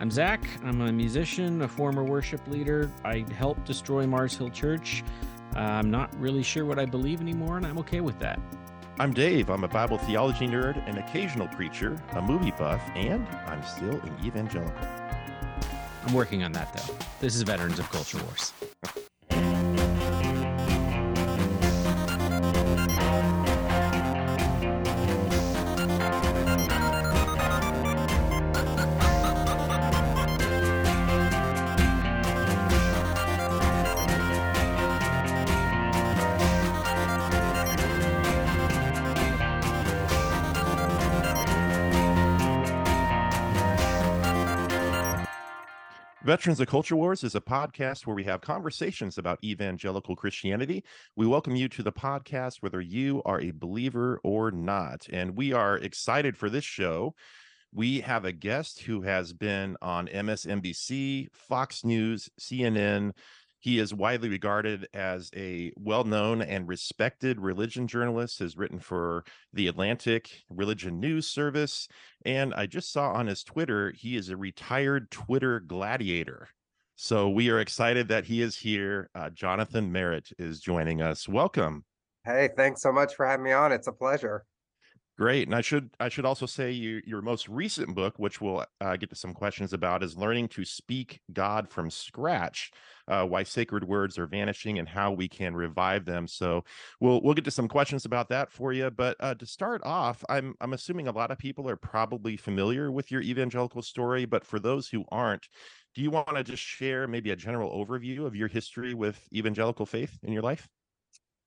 I'm Zach. I'm a musician, a former worship leader. I helped destroy Mars Hill Church. Uh, I'm not really sure what I believe anymore, and I'm okay with that. I'm Dave. I'm a Bible theology nerd, an occasional preacher, a movie buff, and I'm still an evangelical. I'm working on that, though. This is Veterans of Culture Wars. Veterans of Culture Wars is a podcast where we have conversations about evangelical Christianity. We welcome you to the podcast whether you are a believer or not. And we are excited for this show. We have a guest who has been on MSNBC, Fox News, CNN, he is widely regarded as a well known and respected religion journalist, has written for the Atlantic Religion News Service. And I just saw on his Twitter, he is a retired Twitter gladiator. So we are excited that he is here. Uh, Jonathan Merritt is joining us. Welcome. Hey, thanks so much for having me on. It's a pleasure. Great, and I should I should also say you, your most recent book, which we'll uh, get to some questions about, is "Learning to Speak God from Scratch: uh, Why Sacred Words Are Vanishing and How We Can Revive Them." So we'll we'll get to some questions about that for you. But uh, to start off, I'm I'm assuming a lot of people are probably familiar with your evangelical story, but for those who aren't, do you want to just share maybe a general overview of your history with evangelical faith in your life?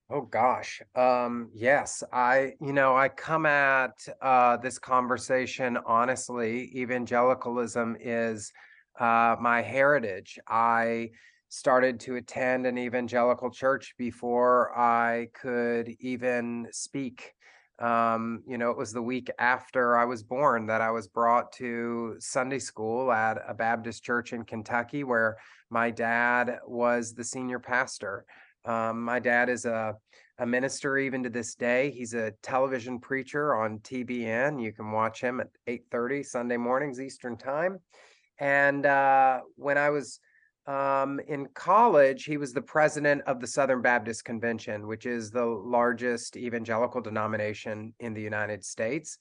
Oh gosh. Um yes, I you know, I come at uh this conversation honestly, evangelicalism is uh my heritage. I started to attend an evangelical church before I could even speak. Um, you know, it was the week after I was born that I was brought to Sunday school at a Baptist church in Kentucky where my dad was the senior pastor. Um, my dad is a, a minister even to this day. He's a television preacher on TBN. You can watch him at 8:30 Sunday mornings Eastern Time. And uh, when I was um, in college, he was the president of the Southern Baptist Convention, which is the largest evangelical denomination in the United States.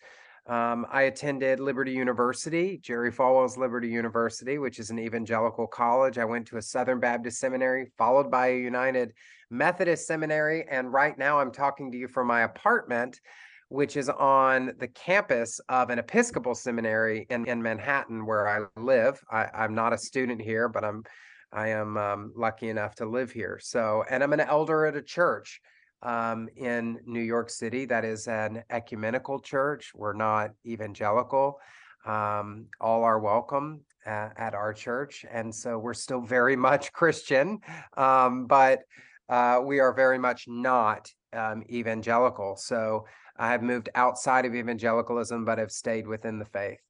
Um, I attended Liberty University, Jerry Falwell's Liberty University, which is an evangelical college. I went to a Southern Baptist seminary, followed by a United Methodist seminary. And right now I'm talking to you from my apartment, which is on the campus of an Episcopal seminary in, in Manhattan, where I live. I, I'm not a student here, but I'm I am um, lucky enough to live here. So, and I'm an elder at a church um, in New York City that is an ecumenical church. We're not evangelical. Um, all are welcome at, at, our church. And so we're still very much Christian, um, but uh, we are very much not um, evangelical. So I have moved outside of evangelicalism, but have stayed within the faith.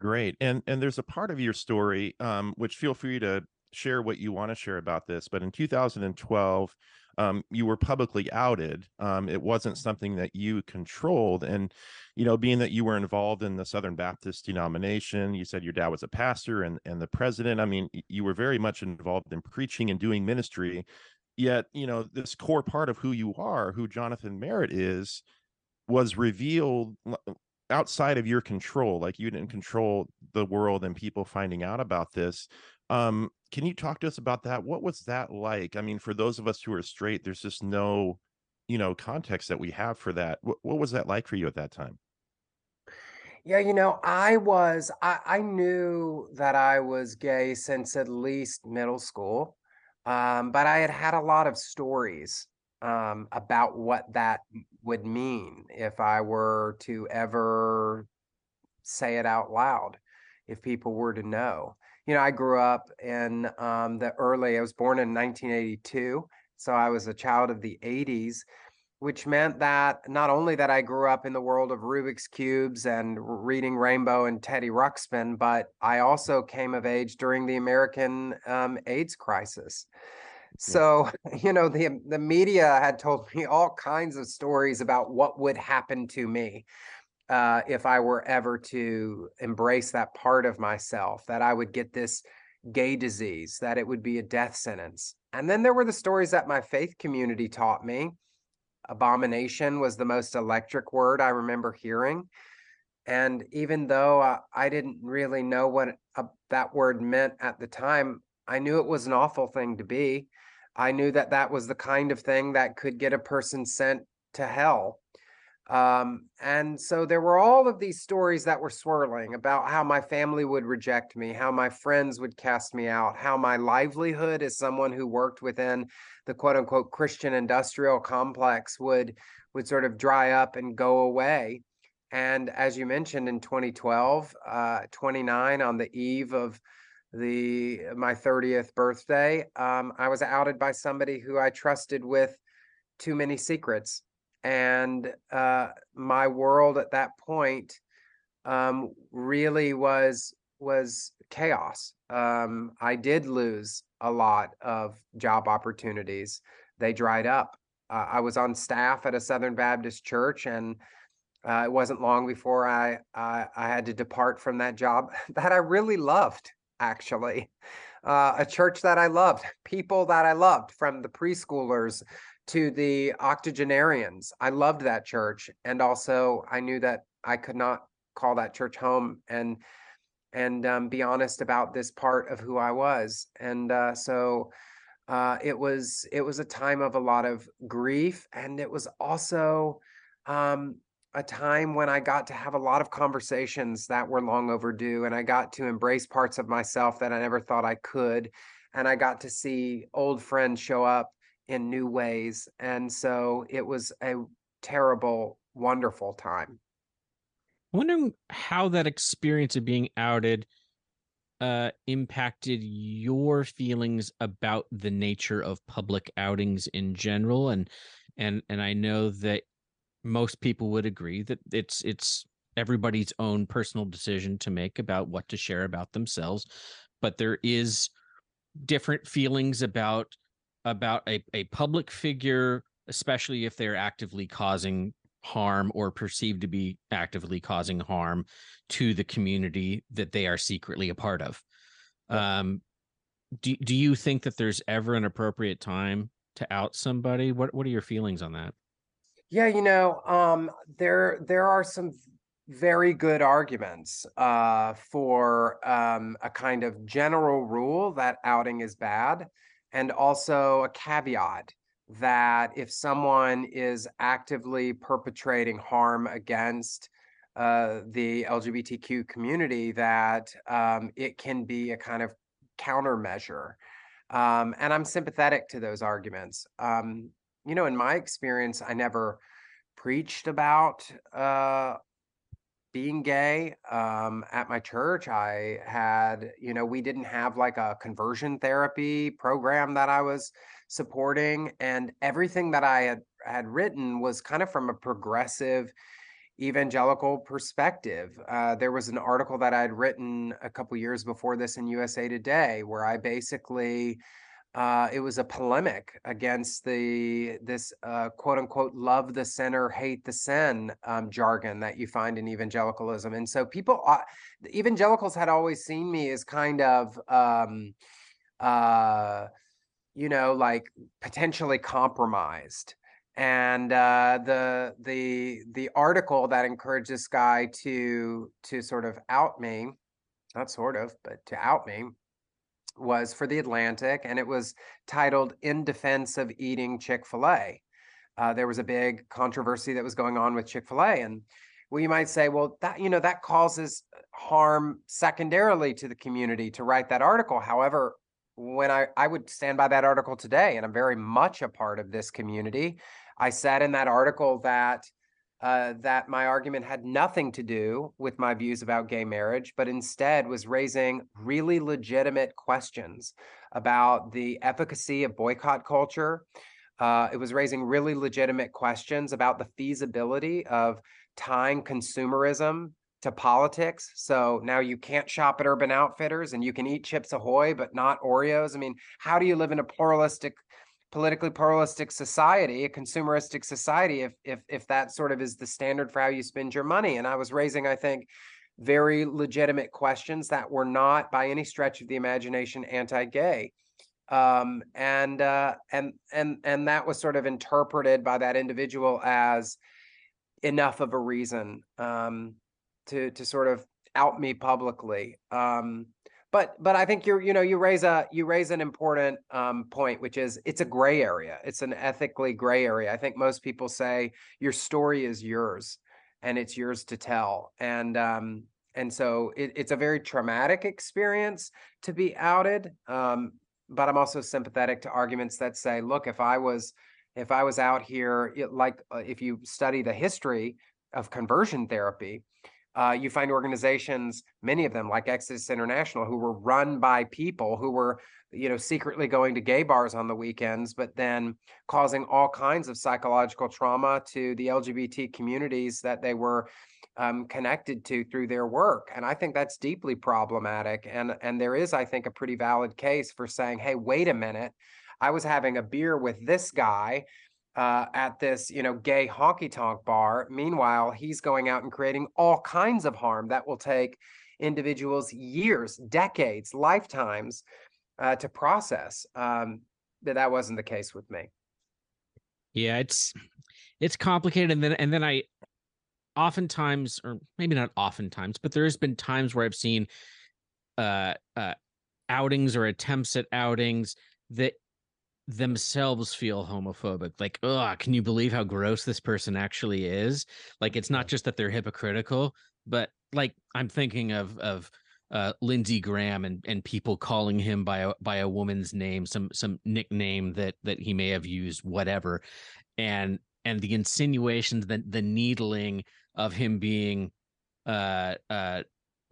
Great. And and there's a part of your story, um, which feel free to share what you want to share about this. But in 2012, um, you were publicly outed. Um, it wasn't something that you controlled. And, you know, being that you were involved in the Southern Baptist denomination, you said your dad was a pastor and, and the president. I mean, you were very much involved in preaching and doing ministry. Yet, you know, this core part of who you are, who Jonathan Merritt is, was revealed outside of your control. Like you didn't control the world and people finding out about this. Um, can you talk to us about that? What was that like? I mean, for those of us who are straight, there's just no, you know, context that we have for that. What, what was that like for you at that time? Yeah, you know, I was, I, I knew that I was gay since at least middle school. Um, but I had had a lot of stories um, about what that would mean if I were to ever say it out loud, if people were to know you know, I grew up in um, the early, I was born in 1982. So I was a child of the 80s, which meant that not only that I grew up in the world of Rubik's Cubes and reading Rainbow and Teddy Ruxpin, but I also came of age during the American um, AIDS crisis. So, you know, the the media had told me all kinds of stories about what would happen to me. uh, if I were ever to embrace that part of myself, that I would get this gay disease, that it would be a death sentence. And then there were the stories that my faith community taught me. Abomination was the most electric word I remember hearing. And even though I, I didn't really know what uh, that word meant at the time, I knew it was an awful thing to be. I knew that that was the kind of thing that could get a person sent to hell. Um, and so there were all of these stories that were swirling about how my family would reject me, how my friends would cast me out, how my livelihood as someone who worked within the quote unquote Christian industrial complex would would sort of dry up and go away. And as you mentioned in 2012, uh, 29 on the eve of the my 30th birthday, um, I was outed by somebody who I trusted with too many secrets and uh, my world at that point um, really was was chaos. Um, I did lose a lot of job opportunities; they dried up. Uh, I was on staff at a Southern Baptist church, and uh, it wasn't long before I, I, I had to depart from that job that I really loved. Actually, uh, a church that I loved, people that I loved, from the preschoolers to the octogenarians. I loved that church. And also I knew that I could not call that church home and and um, be honest about this part of who I was. And uh, so uh, it was it was a time of a lot of grief, and it was also um, a time when I got to have a lot of conversations that were long overdue, and I got to embrace parts of myself that I never thought I could, and I got to see old friends show up in new ways. And so it was a terrible, wonderful time. I'm wondering how that experience of being outed uh, impacted your feelings about the nature of public outings in general, and and and I know that most people would agree that it's it's everybody's own personal decision to make about what to share about themselves, but there is different feelings about about a, a public figure, especially if they're actively causing harm or perceived to be actively causing harm to the community that they are secretly a part of. Um, do, do you think that there's ever an appropriate time to out somebody? What what are your feelings on that? Yeah, you know, um, there there are some very good arguments uh, for um, a kind of general rule that outing is bad and also a caveat that if someone is actively perpetrating harm against uh, the LGBTQ community, that um, it can be a kind of countermeasure. Um, and I'm sympathetic to those arguments. Um, you know, in my experience, I never preached about uh, being gay um, at my church. I had you know we didn't have like a conversion therapy program that i was supporting and everything that i had had written was kind of from a progressive evangelical perspective. Uh, there was an article that i'd written a couple years before this in usa today where i basically uh, it was a polemic against the this uh, quote unquote love the sinner hate the sin um, jargon that you find in evangelicalism. And so people uh, evangelicals had always seen me as kind of um, uh, you know like potentially compromised. And uh, the the the article that encouraged this guy to to sort of out me not sort of but to out me was for the Atlantic, and it was titled "In Defense of Eating Chick Fil A." Uh, there was a big controversy that was going on with Chick Fil A, and well, you might say, well, that you know that causes harm secondarily to the community to write that article. However, when I I would stand by that article today, and I'm very much a part of this community. I said in that article that uh, that my argument had nothing to do with my views about gay marriage, but instead was raising really legitimate questions about the efficacy of boycott culture. Uh, it was raising really legitimate questions about the feasibility of tying consumerism to politics. So now you can't shop at Urban Outfitters and you can eat Chips Ahoy, but not Oreos. I mean, how do you live in a pluralistic politically pluralistic society, a consumeristic society, if if if that sort of is the standard for how you spend your money. And I was raising, I think, very legitimate questions that were not by any stretch of the imagination anti-gay. Um, and uh, and and and that was sort of interpreted by that individual as enough of a reason um, to to sort of out me publicly. Um, but but I think you're you know you raise a you raise an important um, point, which is it's a gray area. It's an ethically gray area. I think most people say your story is yours, and it's yours to tell. And um, and so it, it's a very traumatic experience to be outed. Um, but I'm also sympathetic to arguments that say, look, if I was if I was out here, it, like uh, if you study the history of conversion therapy, uh, you find organizations, many of them like Exodus International, who were run by people who were, you know, secretly going to gay bars on the weekends, but then causing all kinds of psychological trauma to the LGBT communities that they were um, connected to through their work. And I think that's deeply problematic. And and there is, I think, a pretty valid case for saying, hey, wait a minute. I was having a beer with this guy uh, at this, you know, gay honky tonk bar. Meanwhile, he's going out and creating all kinds of harm that will take individuals years, decades, lifetimes uh, to process. Um, but that wasn't the case with me. Yeah, it's it's complicated, and then and then I oftentimes, or maybe not oftentimes, but there has been times where I've seen uh, uh outings or attempts at outings that themselves feel homophobic like oh can you believe how gross this person actually is? Like it's not just that they're hypocritical but like i'm thinking of of uh lindsey graham and and people calling him by a by a woman's name some some nickname that that he may have used whatever. And and the insinuations that the needling of him being uh uh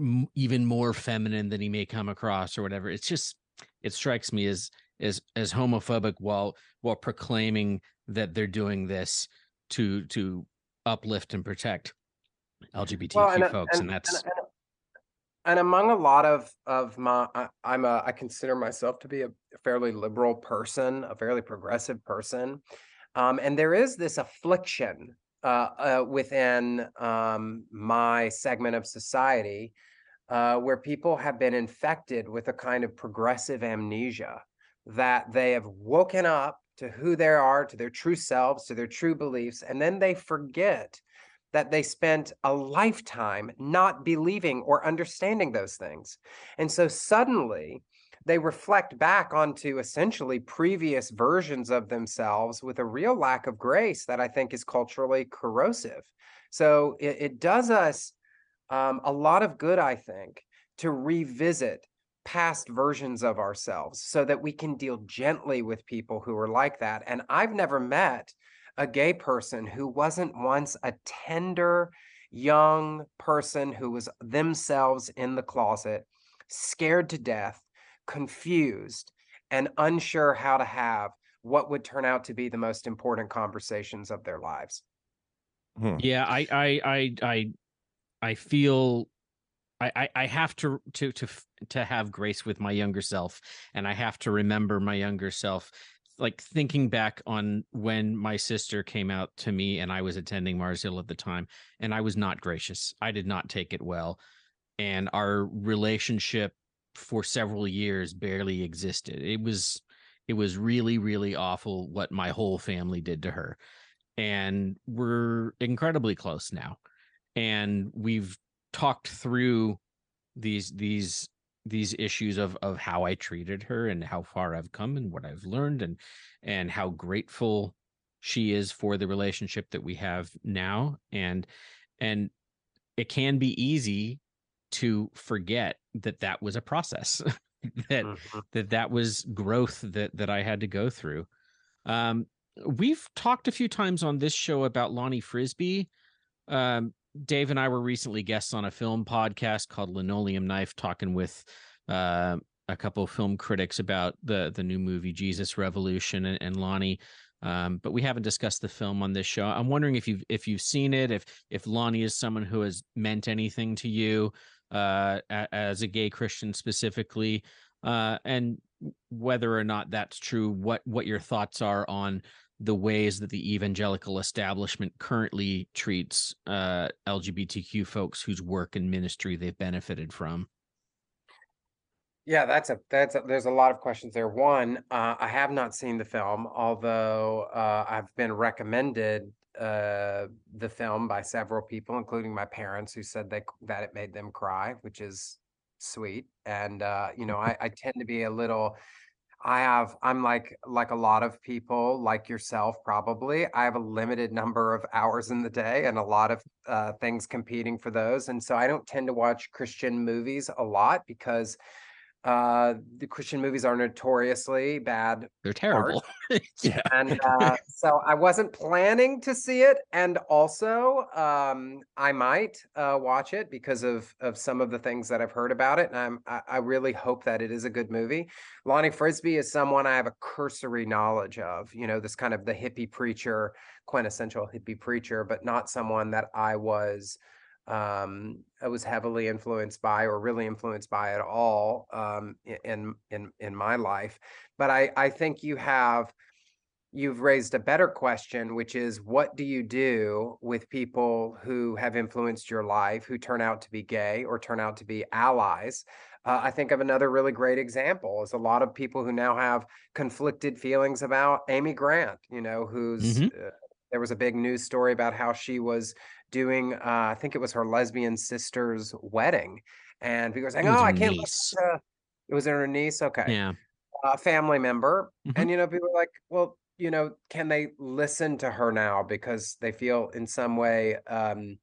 m- even more feminine than he may come across or whatever it's just it strikes me as as as homophobic while while proclaiming that they're doing this to to uplift and protect LGBTQ well, and, folks, and, and that's and, and, among a lot of of my, I, I'm a I consider myself to be a fairly liberal person, a fairly progressive person, um, and there is this affliction uh, uh, within um, my segment of society uh, where people have been infected with a kind of progressive amnesia that they have woken up to who they are, to their true selves, to their true beliefs, and then they forget that they spent a lifetime not believing or understanding those things. And so suddenly they reflect back onto essentially previous versions of themselves with a real lack of grace that I think is culturally corrosive. So it, it does us um, a lot of good, I think, to revisit past versions of ourselves so that we can deal gently with people who are like that. And I've never met a gay person who wasn't once a tender young person who was themselves in the closet, scared to death, confused, and unsure how to have what would turn out to be the most important conversations of their lives. Hmm. Yeah, I I I I I feel I, I have to to to to have grace with my younger self, and I have to remember my younger self. Like thinking back on when my sister came out to me, and I was attending Mars Hill at the time, and I was not gracious. I did not take it well, and our relationship for several years barely existed. It was it was really really awful what my whole family did to her, and we're incredibly close now, and we've talked through these these these issues of of how I treated her and how far I've come and what I've learned and and how grateful she is for the relationship that we have now. And and it can be easy to forget that that was a process that mm-hmm. that that was growth that that I had to go through. Um we've talked a few times on this show about Lonnie Frisbee. Um Dave and I were recently guests on a film podcast called Linoleum Knife, talking with uh, a couple of film critics about the the new movie Jesus Revolution and, and Lonnie. Um, but we haven't discussed the film on this show. I'm wondering if you've if you've seen it, if if Lonnie is someone who has meant anything to you uh, as a gay Christian specifically, uh, and whether or not that's true, what what your thoughts are on the ways that the evangelical establishment currently treats uh, LGBTQ folks whose work and ministry they've benefited from. Yeah, that's a that's a, there's a lot of questions there. One, uh, I have not seen the film, although uh, I've been recommended uh, the film by several people, including my parents, who said they that it made them cry, which is sweet. And uh, you know, I, I tend to be a little. I have I'm like like a lot of people like yourself probably. I have a limited number of hours in the day and a lot of uh, things competing for those, and so I don't tend to watch Christian movies a lot because uh, the Christian movies are notoriously bad. They're terrible. yeah. And uh, so I wasn't planning to see it. And also, um, I might uh, watch it because of of some of the things that I've heard about it. And I'm I, I really hope that it is a good movie. Lonnie Frisbee is someone I have a cursory knowledge of. You know, this kind of the hippie preacher, quintessential hippie preacher, but not someone that I was um I was heavily influenced by or really influenced by at all um in in in my life but I I think you have you've raised a better question which is what do you do with people who have influenced your life who turn out to be gay or turn out to be allies uh, I think of another really great example is a lot of people who now have conflicted feelings about Amy Grant, you know, who's mm-hmm. uh, there was a big news story about how she was doing, uh, I think it was her lesbian sister's wedding, and people were saying, "Oh, I can't." It was in her niece. Okay, yeah, a family member, mm-hmm. and you know, people were like, "Well, you know, can they listen to her now because they feel in some way um,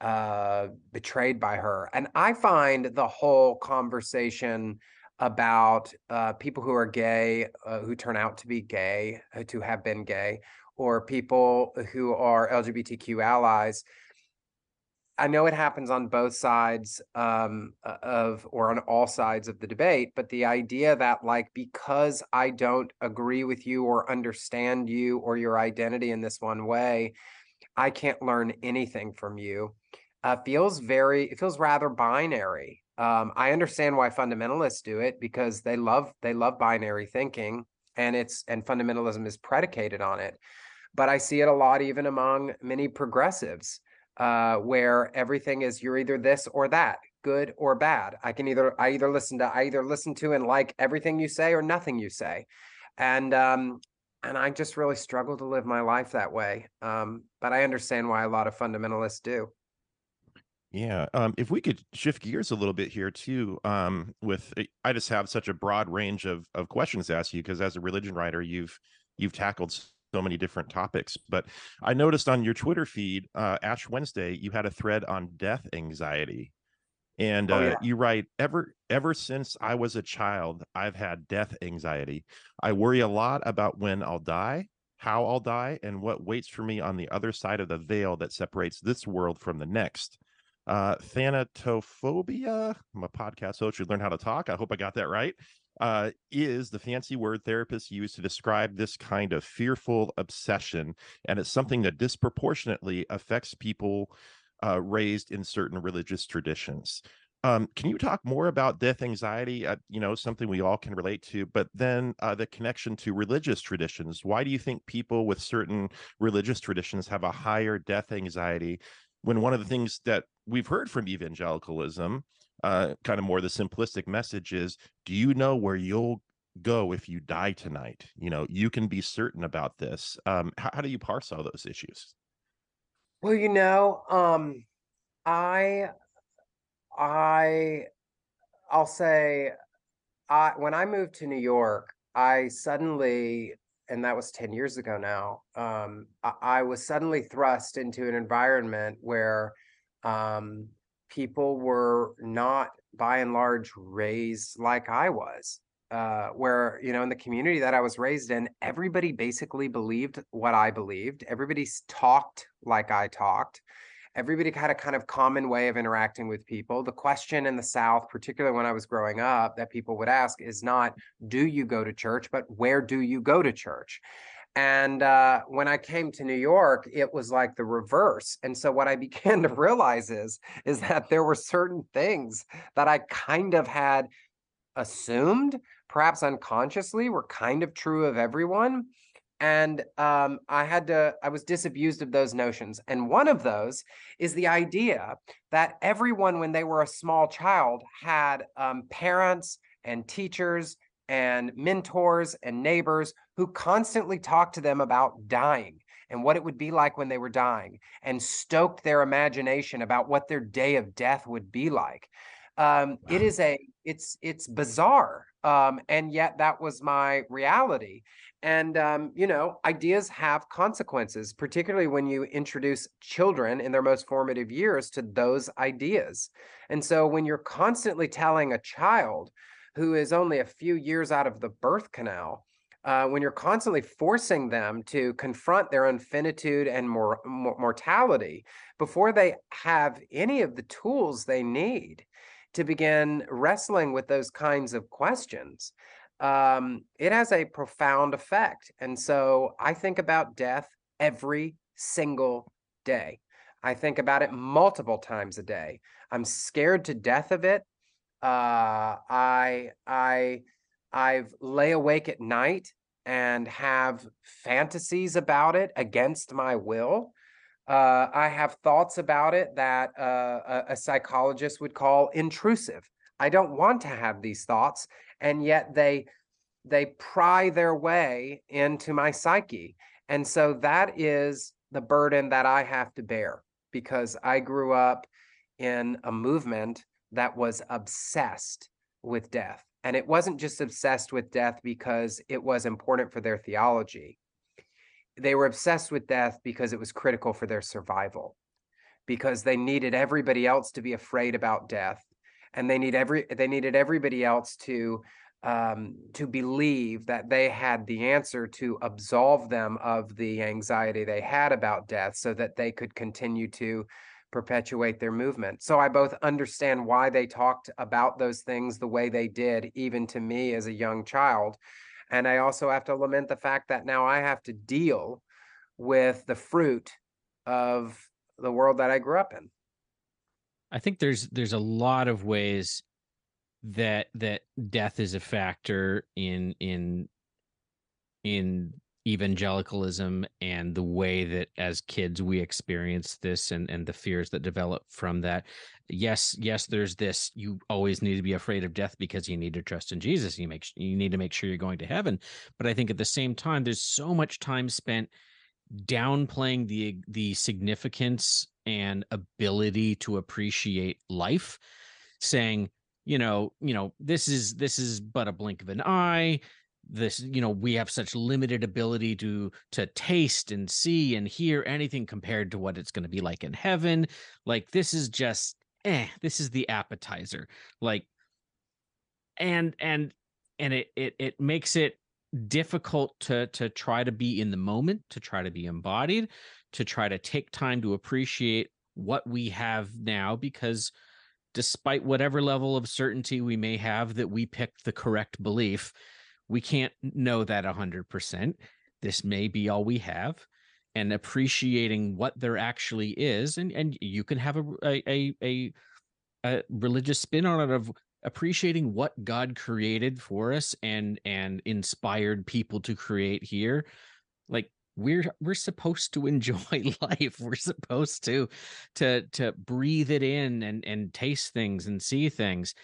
uh, betrayed by her?" And I find the whole conversation about uh, people who are gay, uh, who turn out to be gay, uh, to have been gay, or people who are LGBTQ allies I know it happens on both sides um, of, or on all sides of the debate, but the idea that, like, because I don't agree with you or understand you or your identity in this one way, I can't learn anything from you uh, feels very, it feels rather binary. Um, I understand why fundamentalists do it because they love they love binary thinking, and it's and fundamentalism is predicated on it. But I see it a lot even among many progressives uh, where everything is you're either this or that, good or bad. I can either I either listen to I either listen to and like everything you say or nothing you say, and um, and I just really struggle to live my life that way. Um, but I understand why a lot of fundamentalists do. Yeah, um, if we could shift gears a little bit here too, um, with eh, I just have such a broad range of of questions to ask you because as a religion writer, you've you've tackled so many different topics. But I noticed on your Twitter feed, uh, Ash Wednesday, you had a thread on death anxiety, and oh, uh, yeah. you write ever ever since I was a child, I've had death anxiety. I worry a lot about when I'll die, how I'll die, and what waits for me on the other side of the veil that separates this world from the next. Uh, thanatophobia. I'm a podcast host. You learn how to talk. I hope I got that right uh, is the fancy word therapists use to describe this kind of fearful obsession. And it's something that disproportionately affects people uh, raised in certain religious traditions. Um, can you talk more about death anxiety? Uh, you know, something we all can relate to, but then uh, the connection to religious traditions. Why do you think people with certain religious traditions have a higher death anxiety when one of the things that we've heard from evangelicalism uh, kind of more the simplistic message is do you know where you'll go if you die tonight? You know you can be certain about this. Um how, how do you parse all those issues? Well you know um i i i'll say i when i moved to new york i suddenly and that was 10 years ago now um i, I was suddenly thrust into an environment where um people were not by and large raised like I was. Uh, where you know in the community that I was raised in, everybody basically believed what I believed. Everybody talked like I talked. Everybody had a kind of common way of interacting with people. The question in the South, particularly when I was growing up, that people would ask is not, "Do you go to church?" but "Where do you go to church?" And uh, when I came to New York, it was like the reverse. And so what I began to realize is, is that there were certain things that I kind of had assumed, perhaps unconsciously, were kind of true of everyone. And um, I had to, I was disabused of those notions. And one of those is the idea that everyone, when they were a small child, had um, parents and teachers and mentors and neighbors who constantly talked to them about dying and what it would be like when they were dying and stoked their imagination about what their day of death would be like. Um, wow. it is a it's it's bizarre um, and yet that was my reality. And um, you know ideas have consequences particularly when you introduce children in their most formative years to those ideas. And so when you're constantly telling a child who is only a few years out of the birth canal uh, when you're constantly forcing them to confront their infinitude and mor- mortality before they have any of the tools they need to begin wrestling with those kinds of questions, um, it has a profound effect. And so I think about death every single day. I think about it multiple times a day. I'm scared to death of it. Uh, I I I've lay awake at night and have fantasies about it against my will. Uh, I have thoughts about it that uh, a, a psychologist would call intrusive. I don't want to have these thoughts, and yet they they pry their way into my psyche, and so that is the burden that I have to bear because I grew up in a movement that was obsessed with death. And it wasn't just obsessed with death because it was important for their theology. They were obsessed with death because it was critical for their survival, because they needed everybody else to be afraid about death. And they need every they needed everybody else to um, to believe that they had the answer to absolve them of the anxiety they had about death so that they could continue to perpetuate their movement. So I both understand why they talked about those things the way they did, even to me as a young child. And I also have to lament the fact that now I have to deal with the fruit of the world that I grew up in. I think there's there's a lot of ways that that death is a factor in in in evangelicalism and the way that as kids we experience this and and the fears that develop from that yes yes there's this you always need to be afraid of death because you need to trust in jesus. You make you need to make sure you're going to heaven. But i think at the same time there's so much time spent downplaying the the significance and ability to appreciate life saying you know you know this is this is but a blink of an eye this you know we have such limited ability to to taste and see and hear anything compared to what it's going to be like in heaven. Like this is just eh this is the appetizer. Like and and and it it it makes it difficult to to try to be in the moment to try to be embodied to try to take time to appreciate what we have now because despite whatever level of certainty we may have that we picked the correct belief we can't know that 100%. This may be all we have. And appreciating what there actually is, and and you can have a a a, a religious spin on it of appreciating what God created for us and and inspired people to create here. Like we're we're supposed to enjoy life. We're supposed to to to breathe it in and and taste things and see things.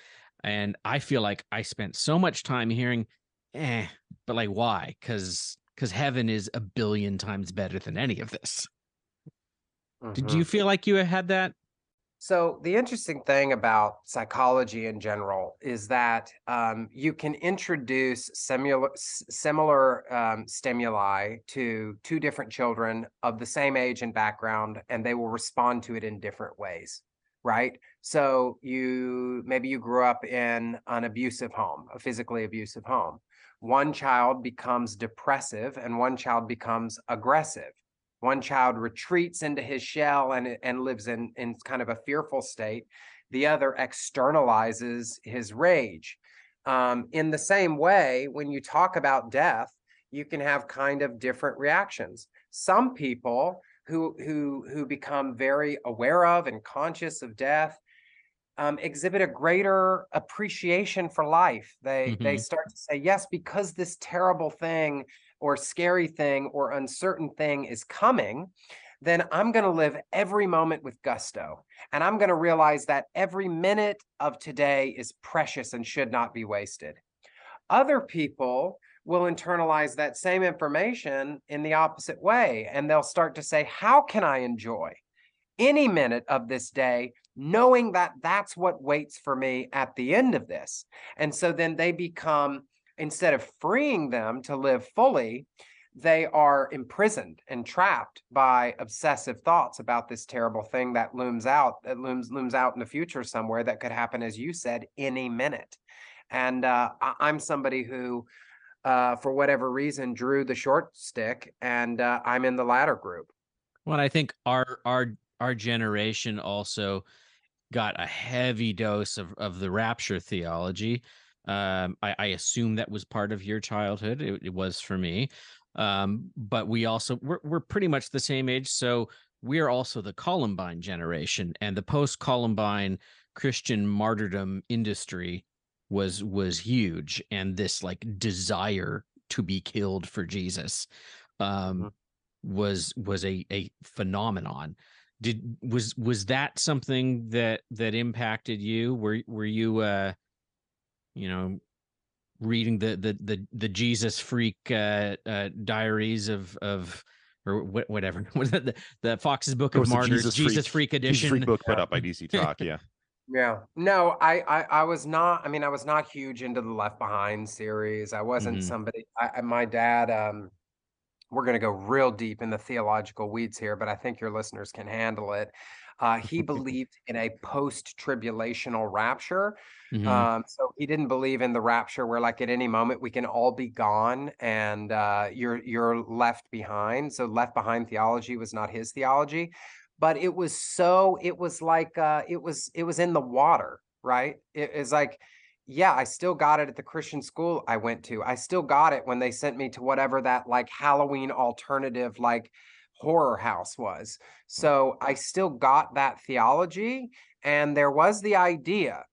And I feel like I spent so much time hearing eh, but like why? Because because heaven is a billion times better than any of this. Mm-hmm. Did you feel like you had that? So the interesting thing about psychology in general is that um, you can introduce similar similar um, stimuli to two different children of the same age and background, and they will respond to it in different ways right? So you maybe you grew up in an abusive home, a physically abusive home one child becomes depressive and one child becomes aggressive. One child retreats into his shell and, and lives in, in kind of a fearful state. The other externalizes his rage. Um, in the same way, when you talk about death, you can have kind of different reactions. Some people who who who become very aware of and conscious of death um, exhibit a greater appreciation for life. They they Mhm. start to say, yes, because this terrible thing or scary thing or uncertain thing is coming, then I'm going to live every moment with gusto. And I'm going to realize that every minute of today is precious and should not be wasted. Other people will internalize that same information in the opposite way. And they'll start to say, How can I enjoy any minute of this day, knowing that that's what waits for me at the end of this? And so then they become, instead of freeing them to live fully, they are imprisoned and trapped by obsessive thoughts about this terrible thing that looms out that looms looms out in the future somewhere that could happen as you said any minute and uh, I- i'm somebody who uh, for whatever reason drew the short stick and uh, i'm in the latter group Well, I think our our our generation also got a heavy dose of of the rapture theology. Um, I, I assume that was part of your childhood. It, it was for me. Um, but we also we're we're pretty much the same age, so we are also the Columbine generation, and the post Columbine Christian martyrdom industry was was huge, and this like desire to be killed for Jesus. Um, Mhm. was was a a phenomenon did was was that something that that impacted you were were you uh you know reading the the the, the jesus freak uh, uh diaries of of or wh- whatever was that the, the Foxe's book of martyrs Jesus jesus, Freak- freak Jesus edition Freak book put up by DC Talk. Yeah. Yeah. No, I, I I was not. I mean, I was not huge into the Left Behind series. I wasn't Mhm. somebody. I, I- my dad. Um, we're going to go real deep in the theological weeds here, but I think your listeners can handle it. Uh, he believed in a post-tribulational rapture. Mhm. Um, so he didn't believe in the rapture where, like, at any moment we can all be gone and uh, you're you're left behind. So left behind theology was not his theology, but it was so it was like uh, it was it was in the water, right? It is like, yeah, I still got it at the Christian school I went to. I still got it when they sent me to whatever that like Halloween alternative like horror house was. So I still got that theology, and there was the idea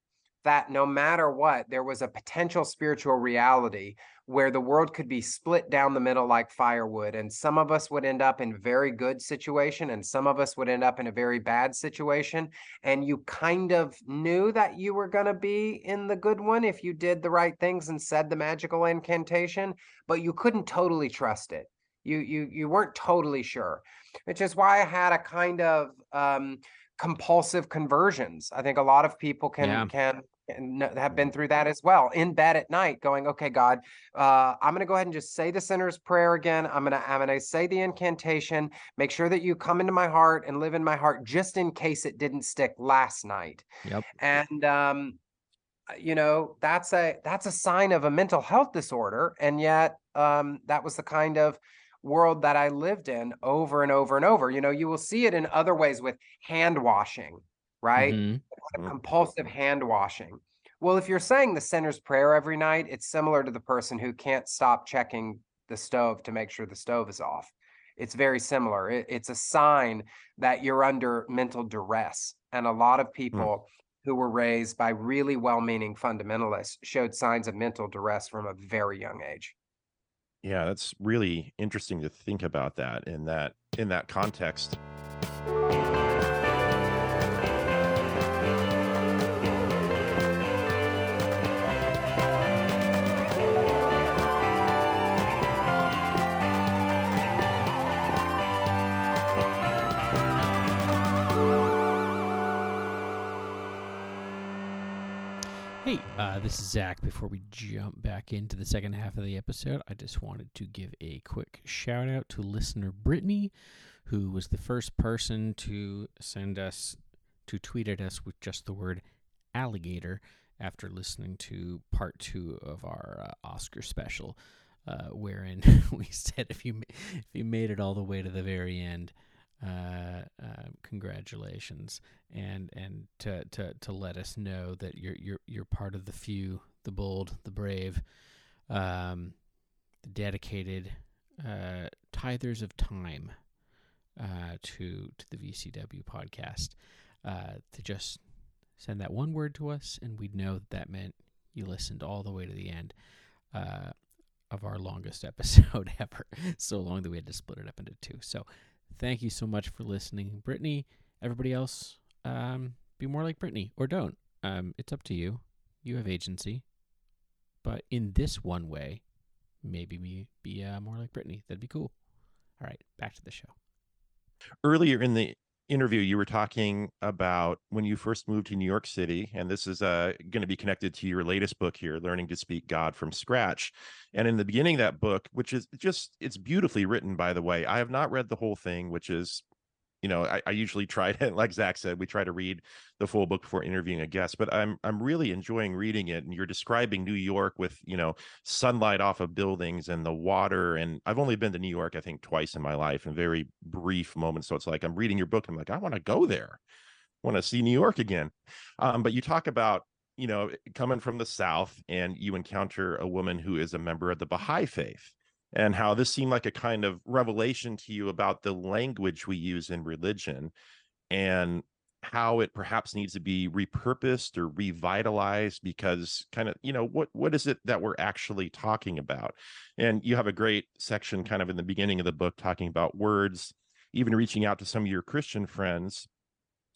that no matter what, there was a potential spiritual reality where the world could be split down the middle like firewood and some of us would end up in very good situation and some of us would end up in a very bad situation and you kind of knew that you were going to be in the good one if you did the right things and said the magical incantation but you couldn't totally trust it you you you weren't totally sure which is why i had a kind of um compulsive conversions i think a lot of people can Yeah. can have been through that as well in bed at night going okay god uh, i'm going to go ahead and just say the sinner's prayer again. I'm going to i'm going to say the incantation. Make sure that you come into my heart and live in my heart just in case it didn't stick last night. Yep. and um uh, you know that's a that's a sign of a mental health disorder and yet um that was the kind of world that i lived in over and over and over. You know you will see it in other ways with hand washing right Mhm. Mhm. compulsive hand washing. Well, if you're saying the sinner's prayer every night, it's similar to the person who can't stop checking the stove to make sure the stove is off. It's very similar. It- it's a sign that you're under mental duress. And a lot of people who were raised by really well meaning fundamentalists showed signs of mental duress from a very young age. Yeah, that's really interesting to think about that in that in that context. Hey, uh, this is Zach. Before we jump back into the second half of the episode, I just wanted to give a quick shout out to listener Brittany, who was the first person to send us, to tweet at us with just the word alligator after listening to part two of our uh, Oscar special, uh, wherein we said if you if you made it all the way to the very end, uh, uh, congratulations and and to, to to let us know that you're you're you're part of the few, the bold, the brave, um, the dedicated uh, tithers of time uh, to to the VCW podcast. Uh, to just send that one word to us, and we'd know that that meant you listened all the way to the end uh, of our longest episode ever. so long that we had to split it up into two. So thank you so much for listening. Brittany, everybody else, um, be more like Brittany or don't. Um, it's up to you. You have agency. But in this one way, maybe be, be uh, more like Brittany. That'd be cool. All right, back to the show. Earlier in the interview you were talking about when you first moved to New York City and this is uh, going to be connected to your latest book here learning to speak God from scratch. And in the beginning that book which is just it's beautifully written by the way I have not read the whole thing which is you know, I, I, usually try to, like Zach said, we try to read the full book before interviewing a guest. But I'm I'm really enjoying reading it. And you're describing New York with you know sunlight off of buildings and the water. And I've only been to New York, I think, twice in my life, in very brief moments. So it's like I'm reading your book. I'm like, I want to go there. Want to see New York again. Um, but you talk about you know coming from the South, and you encounter a woman who is a member of the Baha'i faith and how this seemed like a kind of revelation to you about the language we use in religion and how it perhaps needs to be repurposed or revitalized because kind of you know what what is it that we're actually talking about? And you have a great section kind of in the beginning of the book talking about words even reaching out to some of your christian friends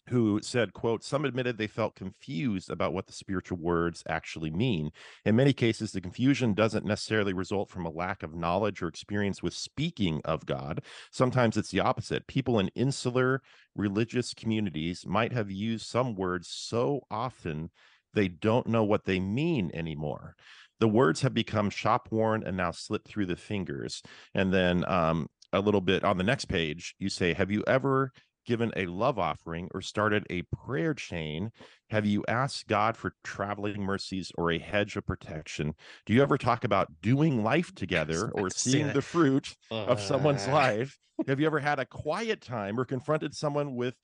who said quote some admitted they felt confused about what the spiritual words actually mean. In many cases the confusion doesn't necessarily result from a lack of knowledge or experience with speaking of god. Sometimes it's the opposite. People in insular religious communities might have used some words so often they don't know what they mean anymore. The words have become shop worn and now slip through the fingers. And then um, a little bit on the next page you say have you ever given a love offering or started a prayer chain? Have you asked God for traveling mercies or a hedge of protection? Do you ever talk about doing life together or seeing the fruit uh... of someone's life? Have you ever had a quiet time or confronted someone with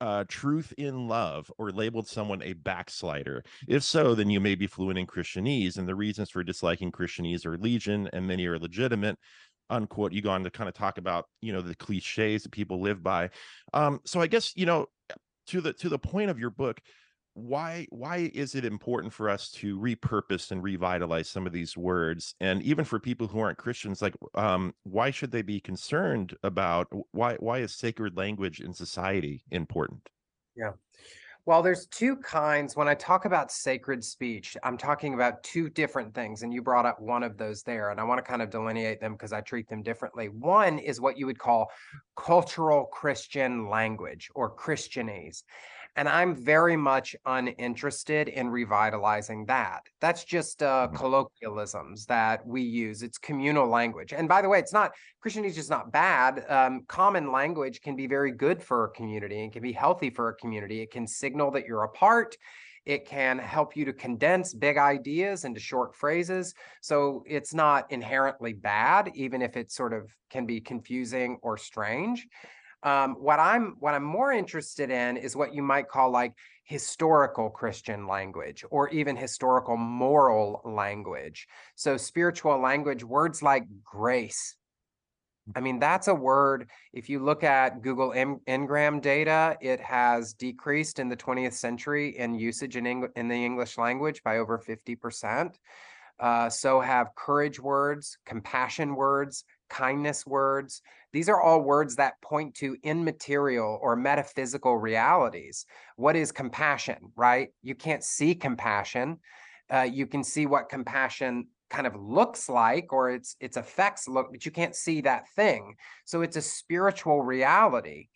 uh, truth in love or labeled someone a backslider? If so, then you may be fluent in Christianese, and the reasons for disliking Christianese are legion, and many are legitimate unquote you go on to kind of talk about you know the cliches that people live by. Um so i guess you know to the to the point of your book why why is it important for us to repurpose and revitalize some of these words? And even for people who aren't christians like um why should they be concerned about why why is sacred language in society important? Yeah well, there's two kinds. When I talk about sacred speech, I'm talking about two different things. And you brought up one of those there. And I want to kind of delineate them because I treat them differently. One is what you would call cultural Christian language or Christianese. And I'm very much uninterested in revitalizing that. That's just uh, mm-hmm. colloquialisms that we use. It's communal language. And by the way, it's not, Christianity is not bad. Um, common language can be very good for a community and can be healthy for a community. It can signal that you're a part. It can help you to condense big ideas into short phrases. So it's not inherently bad, even if it sort of can be confusing or strange. Um, what I'm what I'm more interested in is what you might call like historical Christian language or even historical moral language. So spiritual language, words like grace. I mean, that's a word. If you look at Google Ngram data, it has decreased in the 20th century in usage in, Eng- in the English language by over 50%. Uh, so have courage words, compassion words, kindness words. These are all words that point to immaterial or metaphysical realities. What is compassion, right? You can't see compassion. Uh, you can see what compassion kind of looks like or its its effects look, but you can't see that thing. So it's a spiritual reality.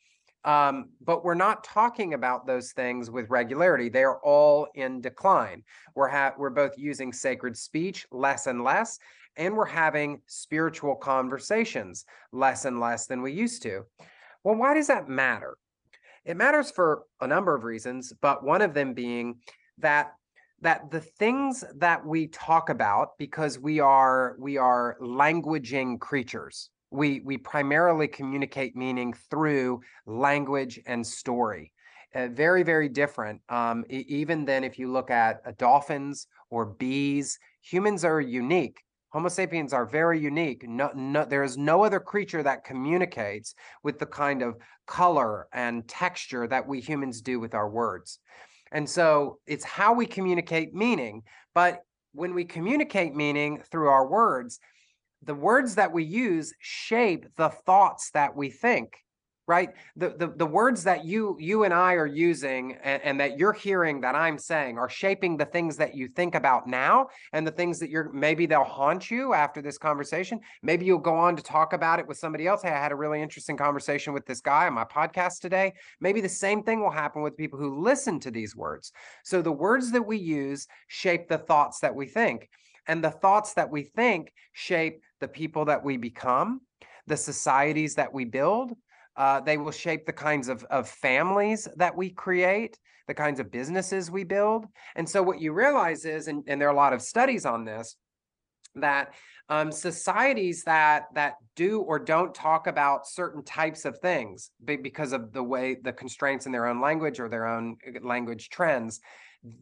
Um, but we're not talking about those things with regularity. They are all in decline. We're ha- we're both using sacred speech less and less, and we're having spiritual conversations less and less than we used to. Well, why does that matter? It matters for a number of reasons, but one of them being that that the things that we talk about because we are we are languaging creatures we we primarily communicate meaning through language and story uh, very very different um, even than if you look at uh, dolphins or bees humans are unique Homo sapiens are very unique. No, no, there is no other creature that communicates with the kind of color and texture that we humans do with our words. And so it's how we communicate meaning. But when we communicate meaning through our words, the words that we use shape the thoughts that we think right? The, the the words that you you and i are using and, and, that you're hearing that i'm saying are shaping the things that you think about now and the things that you're maybe they'll haunt you after this conversation. Maybe you'll go on to talk about it with somebody else. Hey i had a really interesting conversation with this guy on my podcast today. Maybe the same thing will happen with people who listen to these words. So the words that we use shape the thoughts that we think and the thoughts that we think shape the people that we become the societies that we build uh, they will shape the kinds of, of families that we create, the kinds of businesses we build. And so, what you realize is, and, and there are a lot of studies on this, that um, societies that that do or don't talk about certain types of things because of the way the constraints in their own language or their own uh, language trends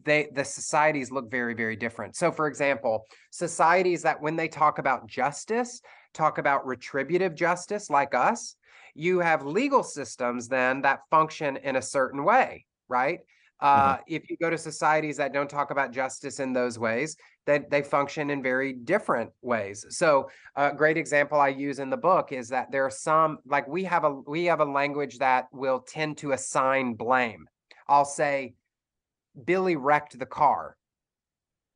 they the societies look very very different so for example societies that when they talk about justice talk about retributive justice like us you have legal systems then that function in a certain way, right? Uh, mm-hmm. If you go to societies that don't talk about justice in those ways, that they, they function in very different ways. So a great example I use in the book is that there are some like we have a we have a language that will tend to assign blame. I'll say, Billy wrecked the car.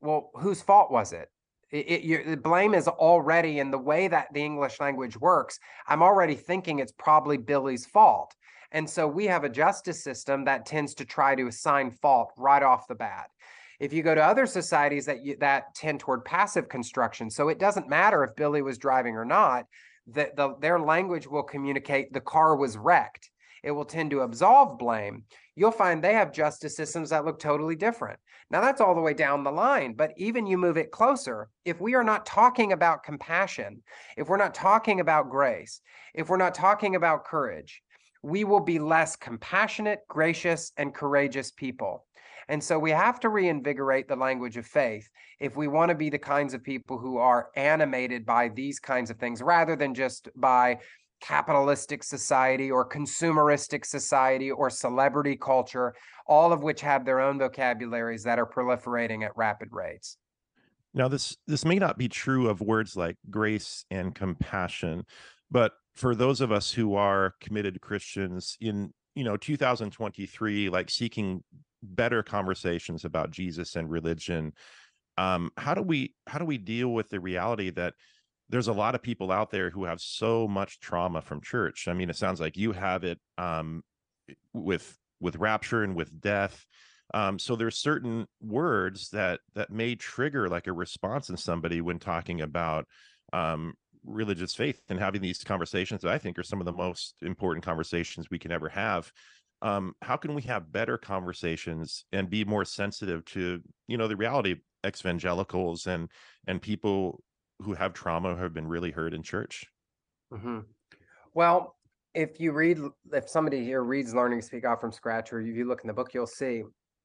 Well, whose fault was it? It, it, the blame is already in the way that the English language works. I'm already thinking it's probably Billy's fault. And so we have a justice system that tends to try to assign fault right off the bat. If you go to other societies that you, that tend toward passive construction, so it doesn't matter if Billy was driving or not, that the, their language will communicate the car was wrecked. It will tend to absolve blame. You'll find they have justice systems that look totally different. Now, that's all the way down the line, but even you move it closer, if we are not talking about compassion, if we're not talking about grace, if we're not talking about courage, we will be less compassionate, gracious, and courageous people. And so we have to reinvigorate the language of faith if we want to be the kinds of people who are animated by these kinds of things rather than just by capitalistic society or consumeristic society or celebrity culture, all of which have their own vocabularies that are proliferating at rapid rates. Now, this this may not be true of words like grace and compassion, but for those of us who are committed Christians in you know 2023, like seeking better conversations about Jesus and religion, um, how do we how do we deal with the reality that there's a lot of people out there who have so much trauma from church. I mean, it sounds like you have it um, with with rapture and with death. Um, so there's certain words that that may trigger like a response in somebody when talking about um, religious faith and having these conversations that I think are some of the most important conversations we can ever have. Um, how can we have better conversations and be more sensitive to you know the reality of evangelicals and and people who have trauma have been really hurt in church? Mm-hmm. Well, if you read, if somebody here reads Learning to Speak God from Scratch, or if you look in the book, you'll see